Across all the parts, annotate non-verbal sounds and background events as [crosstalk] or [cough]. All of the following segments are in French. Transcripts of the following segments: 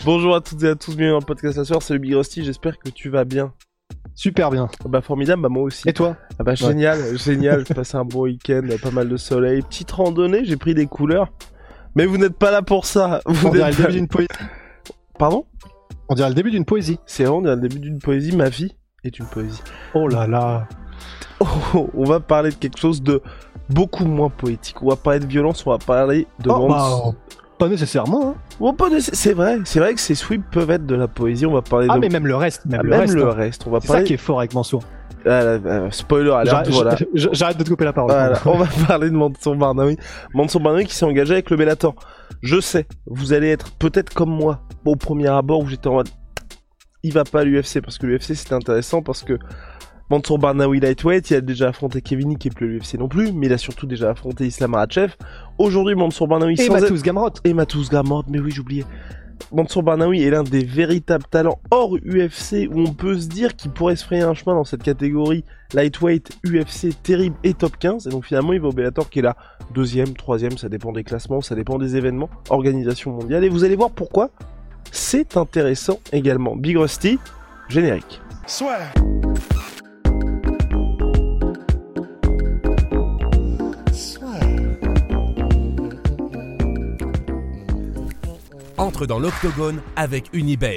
Bonjour à toutes et à tous, bienvenue dans le podcast La Soeur, salut Big Rusty, j'espère que tu vas bien. Super bien. Ah Bah formidable, bah moi aussi. Et toi Ah bah génial, génial, j'ai passé un bon week-end, pas mal de soleil, petite randonnée, j'ai pris des couleurs. Mais vous n'êtes pas là pour ça. Vous On dirait le début d'une poésie. [laughs] Pardon? On dirait le début d'une poésie. C'est vraiment on dirait le début d'une poésie, ma vie est une poésie. Oh là là. Oh, on va parler de quelque chose de beaucoup moins poétique. On va parler de violence, on va parler de Oh, bah, pas nécessairement. Hein. Pas de- C'est vrai, c'est vrai que ces sweeps peuvent être de la poésie. On va parler Ah de mais même le reste, même Ah, le même reste. le hein. reste. On va C'est ça parler. qui est fort avec Mansour. Ah, là, là, spoiler alert, J'arrête voilà. je- J'arrête de te couper la parole. Voilà, on va [laughs] parler de Mansour Barnaoui. Mansour Barnaoui qui s'est engagé avec le Bellator. Je sais, vous allez être peut-être comme moi, au premier abord où j'étais en mode, il va pas à l'UFC parce que l'UFC c'était intéressant parce que Mansour Barnaoui lightweight, il a déjà affronté Kevin qui est plus l'UFC non plus, mais il a surtout déjà affronté Islam Makhachev. Aujourd'hui, Mansour Barnaoui Et être- Matous Gamrot. et Matous Gamrot, mais oui, j'oubliais. Mansour Barnaoui est l'un des véritables talents hors UFC où on peut se dire qu'il pourrait se frayer un chemin dans cette catégorie lightweight, UFC terrible et top 15. Et donc finalement, il va au Bellator qui est là, deuxième, troisième, ça dépend des classements, ça dépend des événements, organisation mondiale. Et vous allez voir pourquoi c'est intéressant également. Big Rusty, générique. Entre dans l'octogone avec Unibet.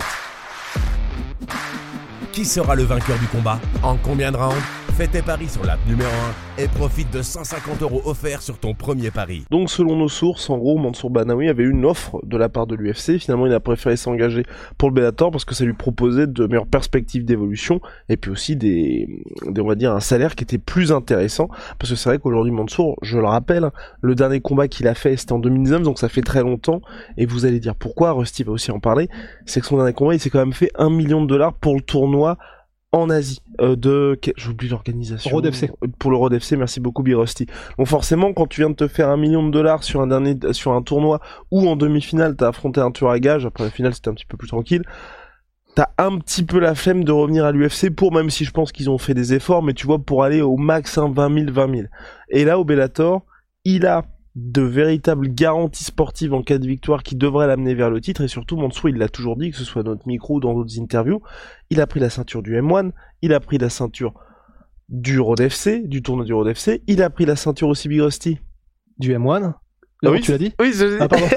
Qui sera le vainqueur du combat? En combien de rounds? Fais tes paris sur l'app numéro 1 et profite de 150 euros offerts sur ton premier pari. Donc selon nos sources, en gros, Mansour Banaoui avait une offre de la part de l'UFC. Finalement, il a préféré s'engager pour le Bellator parce que ça lui proposait de meilleures perspectives d'évolution et puis aussi des, des, on va dire, un salaire qui était plus intéressant. Parce que c'est vrai qu'aujourd'hui, Mansour, je le rappelle, le dernier combat qu'il a fait, c'était en 2019, donc ça fait très longtemps. Et vous allez dire pourquoi, Rusty va aussi en parler, c'est que son dernier combat, il s'est quand même fait un million de dollars pour le tournoi en Asie euh, de j'oublie l'organisation. Road FC. pour le Road FC merci beaucoup Big Rusty donc forcément quand tu viens de te faire un million de dollars sur un dernier sur un tournoi ou en demi-finale t'as affronté un tueur à gage après la finale c'était un petit peu plus tranquille. T'as un petit peu la flemme de revenir à l'UFC pour même si je pense qu'ils ont fait des efforts mais tu vois pour aller au max hein, 20 000 20 000 et là au Bellator il a de véritables garanties sportives en cas de victoire qui devraient l'amener vers le titre et surtout Mansour il l'a toujours dit que ce soit dans notre micro ou dans d'autres interviews il a pris la ceinture du M1 il a pris la ceinture du Road FC du tournoi du Road FC il a pris la ceinture aussi Big Rusty Du M1. Ah oui, tu l'as dit oui je Ah pardon. [laughs]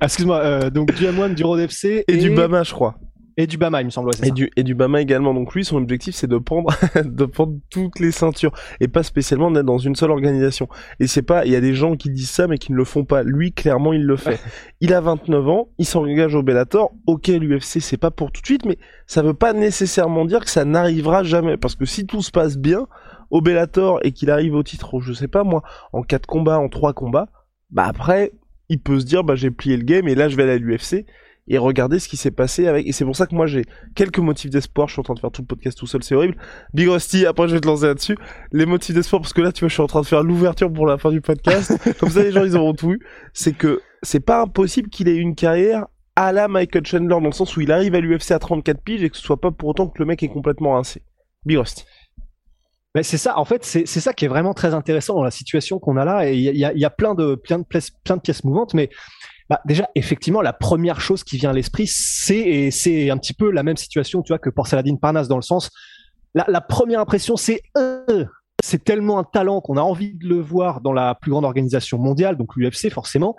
Ah, Excuse-moi. euh, donc du M1, du Road FC et, du Bama je crois et du Bama, il me semble. ouais, et ça. du et du Bama également. Donc lui son objectif c'est de prendre [laughs] de prendre toutes les ceintures et pas spécialement d'être dans une seule organisation. Et c'est pas il y a des gens qui disent ça mais qui ne le font pas. Lui clairement il le fait. [laughs] Il a 29 ans il s'engage au Bellator. Ok l'UFC c'est pas pour tout de suite mais ça veut pas nécessairement dire que ça n'arrivera jamais. Parce que si tout se passe bien au Bellator et qu'il arrive au titre je sais pas moi en 4 combats en 3 combats bah après il peut se dire bah j'ai plié le game et là je vais aller à l'UFC et regarder ce qui s'est passé avec et c'est pour ça que moi j'ai quelques motifs d'espoir. Je suis en train de faire tout le podcast tout seul c'est horrible. Big Rusty après je vais te lancer là-dessus. Les motifs d'espoir parce que là tu vois je suis en train de faire l'ouverture pour la fin du podcast. [laughs] Comme ça les gens ils auront tout eu c'est que c'est pas impossible qu'il ait une carrière à la Michael Chandler dans le sens où il arrive à l'UFC à 34 piges et que ce soit pas pour autant que le mec est complètement rincé. Big Rusty. Mais c'est ça, en fait, c'est c'est ça qui est vraiment très intéressant dans la situation qu'on a là. Et il y a, y plein, de, plein, de plein de pièces mouvantes, mais bah, déjà, effectivement, la première chose qui vient à l'esprit, c'est et c'est un petit peu la même situation, tu vois, que pour Saladin Parnasse, dans le sens, la, première impression, c'est euh, c'est tellement un talent qu'on a envie de le voir dans la plus grande organisation mondiale, donc l'UFC forcément.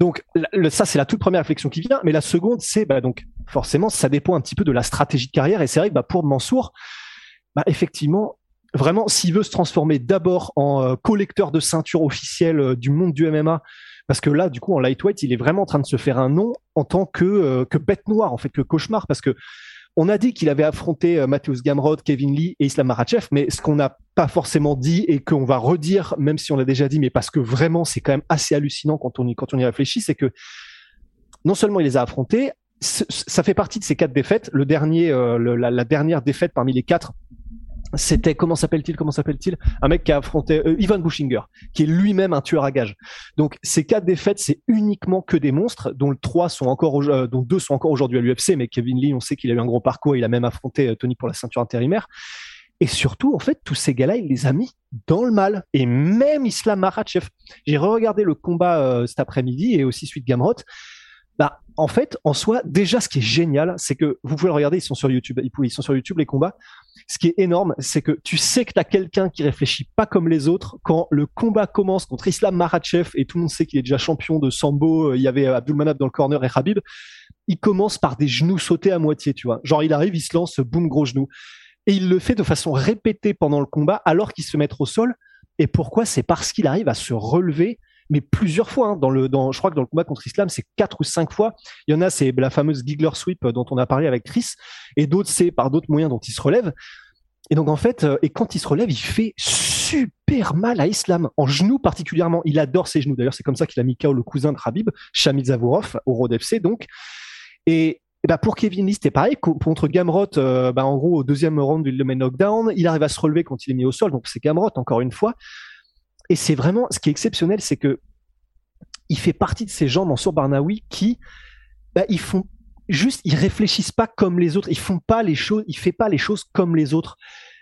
Donc ça, c'est la toute première réflexion qui vient. Mais la seconde, c'est bah, donc forcément, ça dépend un petit peu de la stratégie de carrière. Et c'est vrai que bah, pour Mansour, bah, effectivement, vraiment, s'il veut se transformer d'abord en euh, collecteur de ceinture officielle euh, du monde du MMA, parce que là, du coup, en lightweight, il est vraiment en train de se faire un nom en tant que, euh, que bête noire, en fait, que cauchemar, parce que on a dit qu'il avait affronté euh, Matthews Gamrod, Kevin Lee et Islam Makhachev, mais ce qu'on n'a pas forcément dit et qu'on va redire, même si on l'a déjà dit, mais parce que vraiment c'est quand même assez hallucinant quand on y, quand on y réfléchit, c'est que non seulement il les a affrontés, ça fait partie de ces quatre défaites. Le dernier, euh, la, dernière défaite parmi les quatre, c'était comment s'appelle-t-il Comment s'appelle-t-il? Un mec qui a affronté euh, Ivan Bushinger, qui est lui-même un tueur à gages. Donc ces quatre défaites, c'est uniquement que des monstres, dont le trois sont encore, euh, dont deux sont encore aujourd'hui à l'UFC. Mais Kevin Lee, on sait qu'il a eu un gros parcours. Il a même affronté euh, Tony pour la ceinture intérimaire. Et surtout, en fait, tous ces gars-là, il les a mis dans le mal. Et même Islam Makhachev. J'ai re-regardé le combat cet après-midi et aussi suite Gamrot. Bah, en fait, en soi, déjà, ce qui est génial, c'est que vous pouvez le regarder, ils sont sur YouTube, ils sont sur YouTube les combats. Ce qui est énorme, c'est que tu sais que tu as quelqu'un qui réfléchit pas comme les autres quand le combat commence contre Islam Makhachev et tout le monde sait qu'il est déjà champion de sambo, euh, il y avait Abdulmanap dans le corner et Habib. Il commence par des genoux sautés à moitié, tu vois. Genre il arrive, il se lance, boum, gros genou. Et il le fait de façon répétée pendant le combat alors qu'il se met au sol. Et pourquoi? C'est parce qu'il arrive à se relever mais plusieurs fois. Hein, dans le, dans, je crois que dans le combat contre Islam, c'est quatre ou cinq fois. Il y en a, c'est la fameuse Giggler Sweep dont on a parlé avec Chris, et d'autres, c'est par d'autres moyens dont il se relève. Et donc en fait, euh, et quand il se relève, il fait super mal à Islam, en genoux particulièrement. Il adore ses genoux. D'ailleurs, c'est comme ça qu'il a mis KO le cousin de Rabib, Shamil Zavorov, au Road FC donc. Et, bah pour Kevin Lee, c'était pareil. Contre Gamrot, euh, bah en gros, au deuxième round, il le knockdown. Il arrive à se relever quand il est mis au sol. Donc c'est Gamrot, encore une fois. Et c'est vraiment, ce qui est exceptionnel, c'est que il fait partie de ces gens, Mansour Barnaoui, qui, bah, ils font juste, ils réfléchissent pas comme les autres. Ils font pas les choses, il fait pas les choses comme les autres.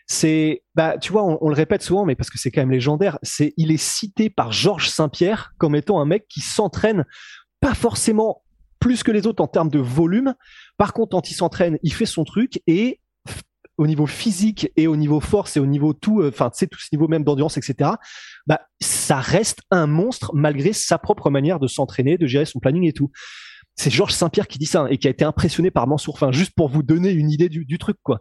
C'est, bah, tu vois, on, le répète souvent, mais parce que c'est quand même légendaire. C'est, il est cité par Georges Saint-Pierre comme étant un mec qui s'entraîne pas forcément plus que les autres en termes de volume. Par contre, quand il s'entraîne, il fait son truc et au niveau physique et au niveau force et au niveau tout, euh, enfin, tu sais, tout ce niveau même d'endurance, etc. Bah, ça reste un monstre malgré sa propre manière de s'entraîner, de gérer son planning et tout. C'est Georges Saint-Pierre qui dit ça hein, et qui a été impressionné par Mansour. Enfin, juste pour vous donner une idée du, truc, quoi.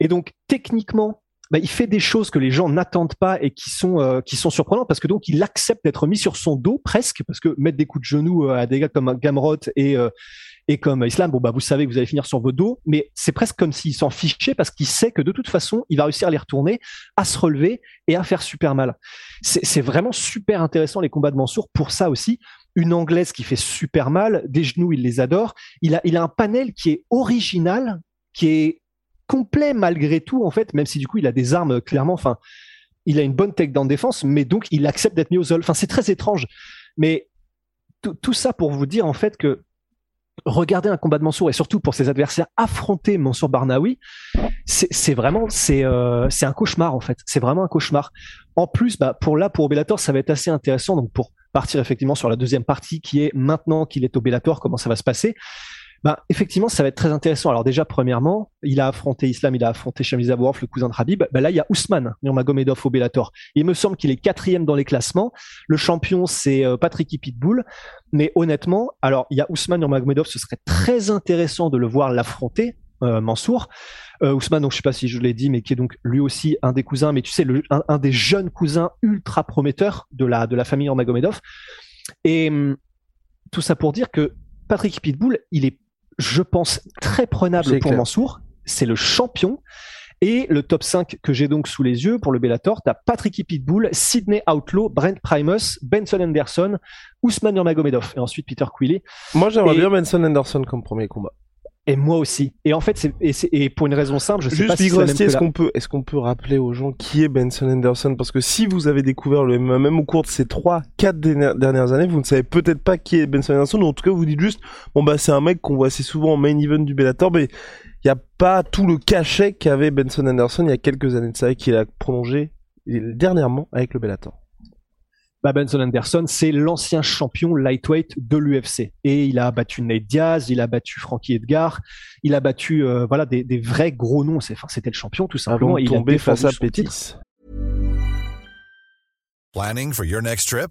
Et donc, techniquement, bah, il fait des choses que les gens n'attendent pas et qui sont euh, qui sont surprenantes parce que donc il accepte d'être mis sur son dos presque parce que mettre des coups de genoux euh, à des gars comme Gamrot et et comme Islam, bon bah vous savez que vous allez finir sur vos dos, mais c'est presque comme s'il s'en fichait parce qu'il sait que de toute façon, il va réussir à les retourner, à se relever et à faire super mal. C'est vraiment super intéressant les combats de Mansour pour ça aussi. Une anglaise qui fait super mal, des genoux, il les adore. Il a, il a un panel qui est original, qui est complet malgré tout en fait, même si du coup il a des armes clairement. Enfin, il a une bonne tech dans défense, mais donc il accepte d'être mis au sol. Enfin, c'est très étrange. Mais tout ça pour vous dire en fait que regarder un combat de Mansour et surtout pour ses adversaires affronter Mansour Barnaoui, c'est vraiment c'est euh, c'est un cauchemar en fait. C'est vraiment un cauchemar. En plus, bah, pour là pour Bellator, ça va être assez intéressant. Donc pour partir effectivement sur la deuxième partie qui est maintenant qu'il est au Bellator, comment ça va se passer bah, effectivement, ça va être très intéressant. Alors déjà, premièrement, il a affronté Islam, il a affronté Zavorov, le cousin de Habib. Bah, là, il y a Ousmane Nurmagomedov au Bellator. Il me semble qu'il est quatrième dans les classements. Le champion, c'est euh, Patrick Pitbull. Mais honnêtement, alors il y a Ousmane Nurmagomedov, ce serait très intéressant de le voir l'affronter. Euh, Mansour. Euh, Ousmane, donc je sais pas si je l'ai dit, mais qui est donc lui aussi un des cousins, mais tu sais, un, des jeunes cousins ultra prometteurs de la de la famille Nurmagomedov. Et hum, tout ça pour dire que Patrick Pitbull, il est je pense, très prenable pour Mansour. C'est le champion. Et le top 5 que j'ai donc sous les yeux pour le Bellator, t'as Patrick Pitbull, Sidney Outlaw, Brent Primus, Benson Anderson, Ousmane Nurmagomedov et ensuite Peter Quilly. Moi j'aimerais bien Benson Anderson comme premier combat. Et moi aussi. Et en fait, c'est et, et, pour une raison simple, je sais pas si c'est est-ce qu'on peut est-ce qu'on peut rappeler aux gens qui est Benson Anderson? Parce que si vous avez découvert le MMA même au cours de ces trois quatre dernières années, vous ne savez peut-être pas qui est Benson Anderson ou en tout cas vous dites juste bon bah c'est un mec qu'on voit assez souvent en main event du Bellator mais il y a pas tout le cachet qu'avait Benson Anderson il y a quelques années de ça et qu'il a prolongé dernièrement avec le Bellator. Bah, Benson Anderson, c'est l'ancien champion lightweight de l'UFC. Et il a battu Nate Diaz, il a battu Frankie Edgar, il a battu euh, voilà des, des, vrais gros noms. Enfin, c'était le champion tout simplement. Il tombé face à Pettis. Planning for your next trip?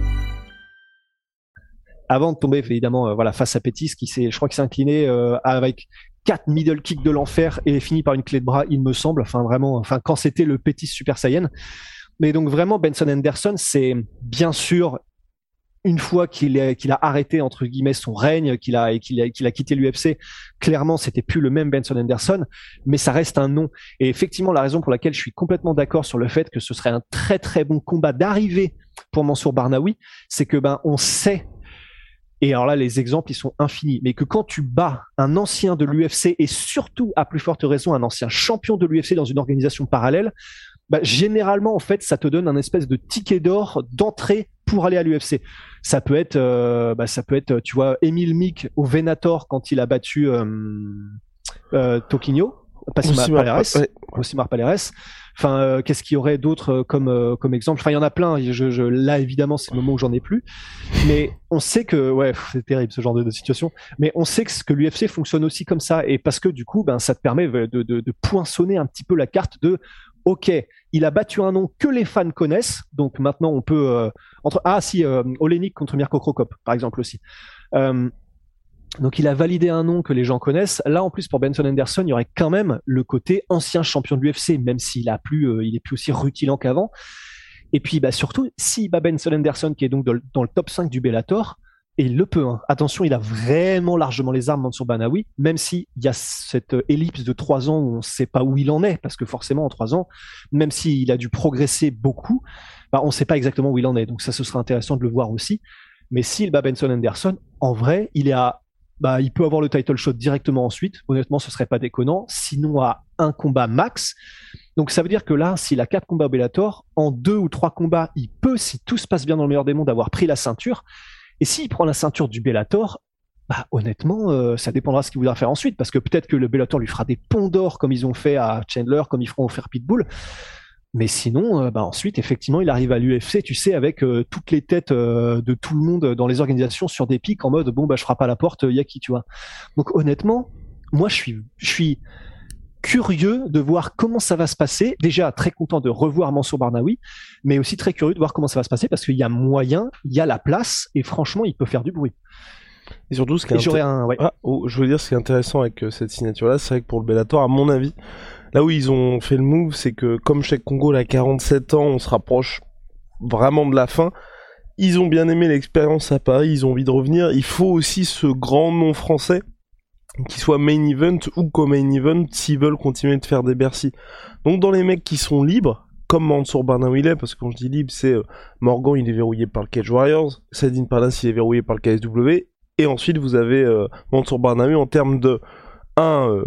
Avant de tomber, évidemment, euh, voilà, face à Pétis, qui s'est, je crois qu'il s'est incliné euh, avec quatre middle kicks de l'enfer et fini par une clé de bras, il me semble. Enfin, vraiment, enfin, quand c'était le Pétis Super Saiyan. Mais donc, vraiment, Benson Anderson, c'est bien sûr une fois qu'il a, a arrêté entre guillemets son règne, qu'il a qu'il a, qu'il a quitté l'UFC, clairement c'était plus le même Benson Anderson, mais ça reste un nom. Et effectivement, la raison pour laquelle je suis complètement d'accord sur le fait que ce serait un très très bon combat d'arrivée pour Mansour Barnaoui, c'est que ben on sait et alors là, les exemples, ils sont infinis. Mais que quand tu bats un ancien de l'UFC et surtout, à plus forte raison, un ancien champion de l'UFC dans une organisation parallèle, bah, généralement, en fait, ça te donne un espèce de ticket d'or d'entrée pour aller à l'UFC. Ça peut être, euh, bah, ça peut tu vois, Emile Mick au Venator quand il a battu euh, euh, Passimar Paleres, ouais. Paleres. Enfin, euh, qu'est-ce qu'il y aurait d'autre euh, comme euh, comme exemple? Enfin, il y en a plein. Je, je là, évidemment, c'est le moment où j'en ai plus. Mais on sait que, ouais, c'est terrible ce genre de, de, situation. Mais on sait que, que l'UFC fonctionne aussi comme ça, et parce que du coup, ben, ça te permet de, de, de poinçonner un petit peu la carte de ok, il a battu un nom que les fans connaissent, donc maintenant on peut euh, entre ah si euh, Olenik contre Mirko Krokop par exemple aussi. Euh, donc il a validé un nom que les gens connaissent. Là en plus pour Benson Anderson, il y aurait quand même le côté ancien champion de l'UFC, même s'il a plus, euh, il est plus aussi rutilant qu'avant. Et puis bah surtout, si bat Benson Anderson qui est donc dans le, top 5 du Bellator, et il le peut. Hein. Attention, il a vraiment largement les armes Mansour Banawi, même s'il y a cette euh, ellipse de trois ans où on ne sait pas où il en est, parce que forcément en trois ans, même s'il a dû progresser beaucoup, bah, on ne sait pas exactement où il en est. Donc ça, ce sera intéressant de le voir aussi. Mais s'il bat Benson Anderson, en vrai, il est à bah, il peut avoir le title shot directement ensuite. Honnêtement, ce serait pas déconnant. Sinon, à un combat max. Donc, ça veut dire que là, s'il a quatre combats Bellator, en deux ou trois combats, il peut, si tout se passe bien dans le meilleur des mondes, avoir pris la ceinture. Et s'il prend la ceinture du Bellator, bah, honnêtement, euh, ça dépendra de ce qu'il voudra faire ensuite, parce que peut-être que le Bellator lui fera des ponts d'or comme ils ont fait à Chandler, comme ils feront faire Pitbull. Mais sinon, euh, bah ensuite, effectivement, il arrive à l'UFC, tu sais, avec euh, toutes les têtes euh, de tout le monde dans les organisations sur des pics en mode bon bah je frappe à la porte, y a qui, tu vois. Donc honnêtement, moi je suis, je suis curieux de voir comment ça va se passer. Déjà très content de revoir Mansour Barnaoui, mais aussi très curieux de voir comment ça va se passer parce qu'il y a moyen, il y a la place et franchement, il peut faire du bruit. Et surtout, ce qui est un, ouais. ah, oh, je veux dire, ce qui est intéressant avec cette signature-là, c'est vrai que pour le Bellator, à mon avis, Là où ils ont fait le move, c'est que comme chez Congo, a 47 ans, on se rapproche vraiment de la fin. Ils ont bien aimé l'expérience à Paris, ils ont envie de revenir. Il faut aussi ce grand nom français qui soit main event ou co-main event s'ils veulent continuer de faire des Bercy. Donc dans les mecs qui sont libres, comme Mansour Barnaouillet, parce que quand je dis libre, c'est euh, Morgan, il est verrouillé par le Cage Warriors, Sadine Parnas, il est verrouillé par le KSW, et ensuite vous avez euh, Mansour en termes de un euh,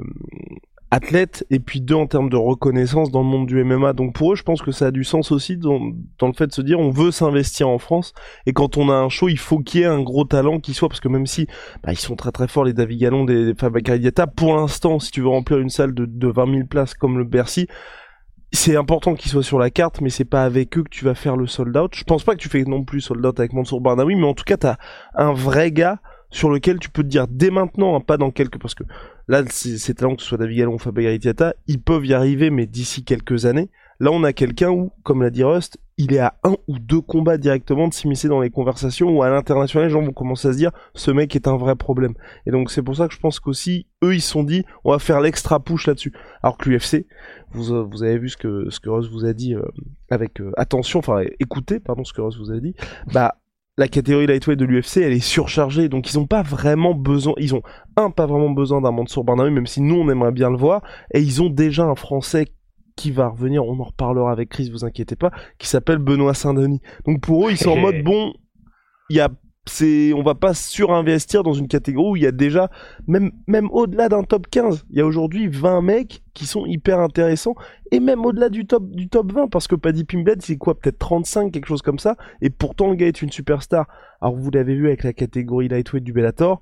athlète et puis deux en termes de reconnaissance dans le monde du MMA. Donc pour eux, je pense que ça a du sens aussi dans, le fait de se dire on veut s'investir en France et quand on a un show, il faut qu'il y ait un gros talent qui soit parce que même si bah, ils sont très très forts les David Gallon des, des Fabien pour l'instant, si tu veux remplir une salle de, de 20 000 places comme le Bercy, c'est important qu'ils soient sur la carte, mais c'est pas avec eux que tu vas faire le sold out. Je pense pas que tu fais non plus sold out avec Mansour Barnaoui, mais en tout cas, t'as un vrai gars sur lequel tu peux te dire dès maintenant, hein, pas dans quelques, parce que là, c'est talents que ce soit David Gallon ou ils peuvent y arriver, mais d'ici quelques années. Là, on a quelqu'un où, comme l'a dit Rust, il est à un ou deux combats directement de s'immiscer dans les conversations ou à l'international, les gens vont commencer à se dire, ce mec est un vrai problème. Et donc, c'est pour ça que je pense qu'aussi, eux, ils sont dit, on va faire l'extra push là-dessus. Alors que l'UFC, vous, euh, vous avez vu ce que, ce que Rust vous a dit, euh, avec euh, attention, enfin, écoutez, pardon, ce que Rust vous a dit, bah, la catégorie lightweight de l'UFC, elle est surchargée, donc ils ont pas vraiment besoin, ils ont un pas vraiment besoin d'un Mansour Barnaoui, même si nous on aimerait bien le voir, et ils ont déjà un Français qui va revenir, on en reparlera avec Chris, vous inquiétez pas, qui s'appelle Benoît Saint-Denis. Donc pour eux, ils sont en mode bon, il y a c'est on va pas surinvestir dans une catégorie où il y a déjà même au-delà d'un top 15, il y a aujourd'hui 20 mecs qui sont hyper intéressants et même au-delà du top du top 20 parce que Paddy Pimblett c'est quoi peut-être 35 quelque chose comme ça. Et pourtant le gars est une superstar. Alors vous l'avez vu avec la catégorie lightweight du Bellator,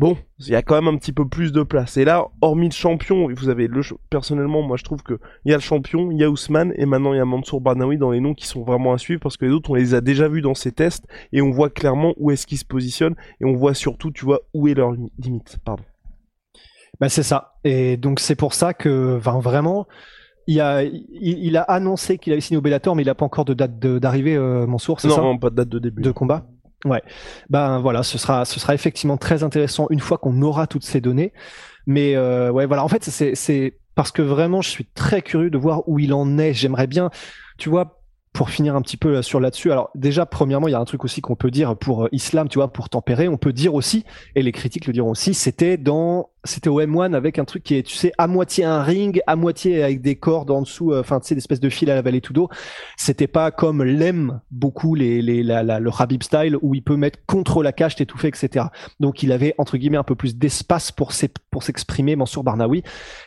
bon, il y a quand même un petit peu plus de place. Et là, hormis le champion, vous avez le personnellement, moi je trouve que il y a le champion, il y a Ousmane et maintenant il y a Mansour Barnaoui dans les noms qui sont vraiment à suivre parce que les autres on les a déjà vus dans ces tests et on voit clairement où est-ce qu'ils se positionnent et on voit surtout, tu vois, où est leur limite. Pardon. Bah c'est ça. Et donc c'est pour ça que vraiment, il a, il, a annoncé qu'il avait signé au Bellator, mais il n'a pas encore de date d'arrivée, euh, Mansour, c'est ça? Non, pas de date de début. De combat? Ouais. Ben voilà, ce sera, ce sera effectivement très intéressant une fois qu'on aura toutes ces données. Mais euh, ouais, voilà. En fait, c'est parce que vraiment, je suis très curieux de voir où il en est. J'aimerais bien, tu vois, pour finir un petit peu sur là-dessus, alors déjà, premièrement, il y a un truc aussi qu'on peut dire pour euh, Islam, tu vois, pour tempérer, on peut dire aussi, et les critiques le diront aussi, c'était dans c'était au M1 avec un truc qui est, tu sais, à moitié un ring, à moitié avec des cordes en dessous, euh, enfin, tu sais, d'espèces de fil à la vallée tout d'eau. C'était pas comme l'aime beaucoup le Rabib style où il peut mettre contre la cage, t'étouffer, etc. Donc, il avait, entre guillemets, un peu plus d'espace pour s'exprimer, Mansour Barnaoui.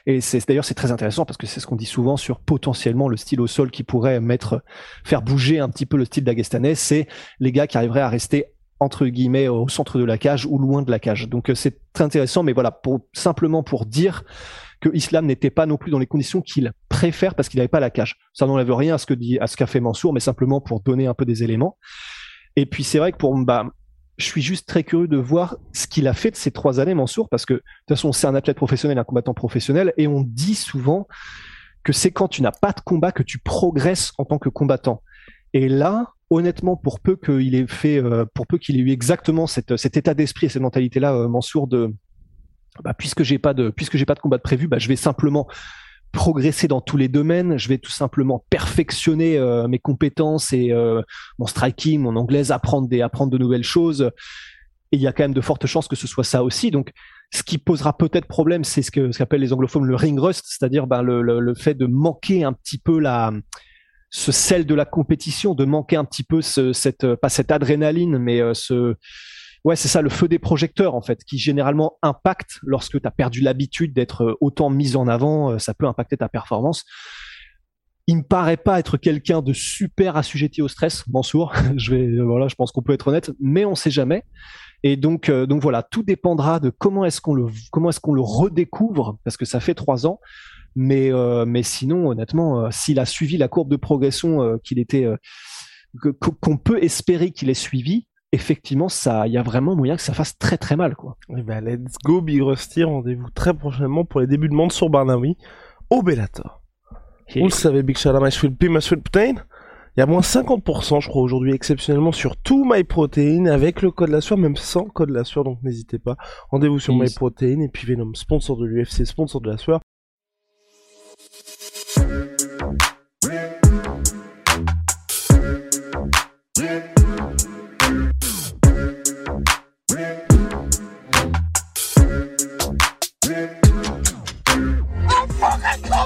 Et c'est, d'ailleurs, c'est très intéressant parce que c'est ce qu'on dit souvent sur potentiellement le style au sol qui pourrait mettre, faire bouger un petit peu le style d'Agestanais. C'est les gars qui arriveraient à rester entre guillemets au centre de la cage ou loin de la cage. Donc euh, c'est très intéressant, mais voilà, pour, simplement pour dire que Islam n'était pas non plus dans les conditions qu'il préfère parce qu'il n'avait pas la cage. Ça n'enlève rien à ce que dit, à ce qu'a fait Mansour, mais simplement pour donner un peu des éléments. Et puis c'est vrai que pour bah, je suis juste très curieux de voir ce qu'il a fait de ces trois années, Mansour, parce que de toute façon c'est un athlète professionnel, un combattant professionnel, et on dit souvent que c'est quand tu n'as pas de combat que tu progresses en tant que combattant. Et là, honnêtement, pour peu qu'il ait fait, euh, pour peu qu'il ait eu exactement cet état d'esprit et cette mentalité-là, euh, Mansour, de, bah, puisque j'ai pas de, puisque j'ai pas de combat de prévu, bah, je vais simplement progresser dans tous les domaines. Je vais tout simplement perfectionner euh, mes compétences et mon striking, mon anglaise, apprendre des, apprendre de nouvelles choses. Et il y a quand même de fortes chances que ce soit ça aussi. Donc, ce qui posera peut-être problème, c'est ce que ce qu'appellent les anglophones le ring rust, c'est-à-dire le, le, fait de manquer un petit peu la ce sel de la compétition, de manquer un petit peu ce, cette euh, pas cette adrénaline, mais euh, ce ouais c'est ça le feu des projecteurs en fait, qui généralement impacte lorsque tu as perdu l'habitude d'être euh, autant mis en avant, ça peut impacter ta performance. Il me paraît pas être quelqu'un de super assujetti au stress, Mansour. [laughs] je vais voilà, je pense qu'on peut être honnête, mais on sait jamais. Et donc, donc voilà, tout dépendra de comment est-ce qu'on le, comment est-ce qu'on le redécouvre, parce que ça fait trois ans. Mais, euh, mais sinon, honnêtement, euh, s'il a suivi la courbe de progression euh, qu'il était, qu'on peut espérer qu'il ait suivi, effectivement, ça, il y a vraiment moyen que ça fasse très très mal, quoi. Et eh ben, let's go Big Rusty. Rendez-vous très prochainement pour les débuts de Mansour Barnawi au Bellator. Vous le savez, Big Shalom, Sweet Pea, Sweet Protein. Il y a moins 50%, je crois, aujourd'hui, exceptionnellement, sur tout MyProtein avec le code la sueur, même sans code la sueur, donc n'hésitez pas. Rendez-vous sur MyProtein et puis Venom, sponsor de l'UFC, sponsor de la sueur.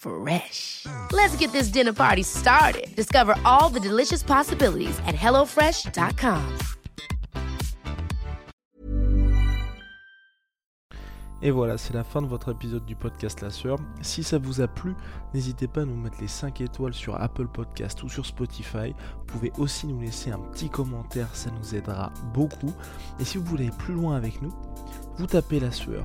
Fresh. Let's get this dinner party started. Discover all the delicious possibilities at hellofresh.com. Et voilà, c'est la fin de votre épisode du podcast La Sœur. Si ça vous a plu, n'hésitez pas à nous mettre les 5 étoiles sur Apple Podcast ou sur Spotify. Vous pouvez aussi nous laisser un petit commentaire, ça nous aidera beaucoup. Et si vous voulez plus loin avec nous, vous tapez La Sueur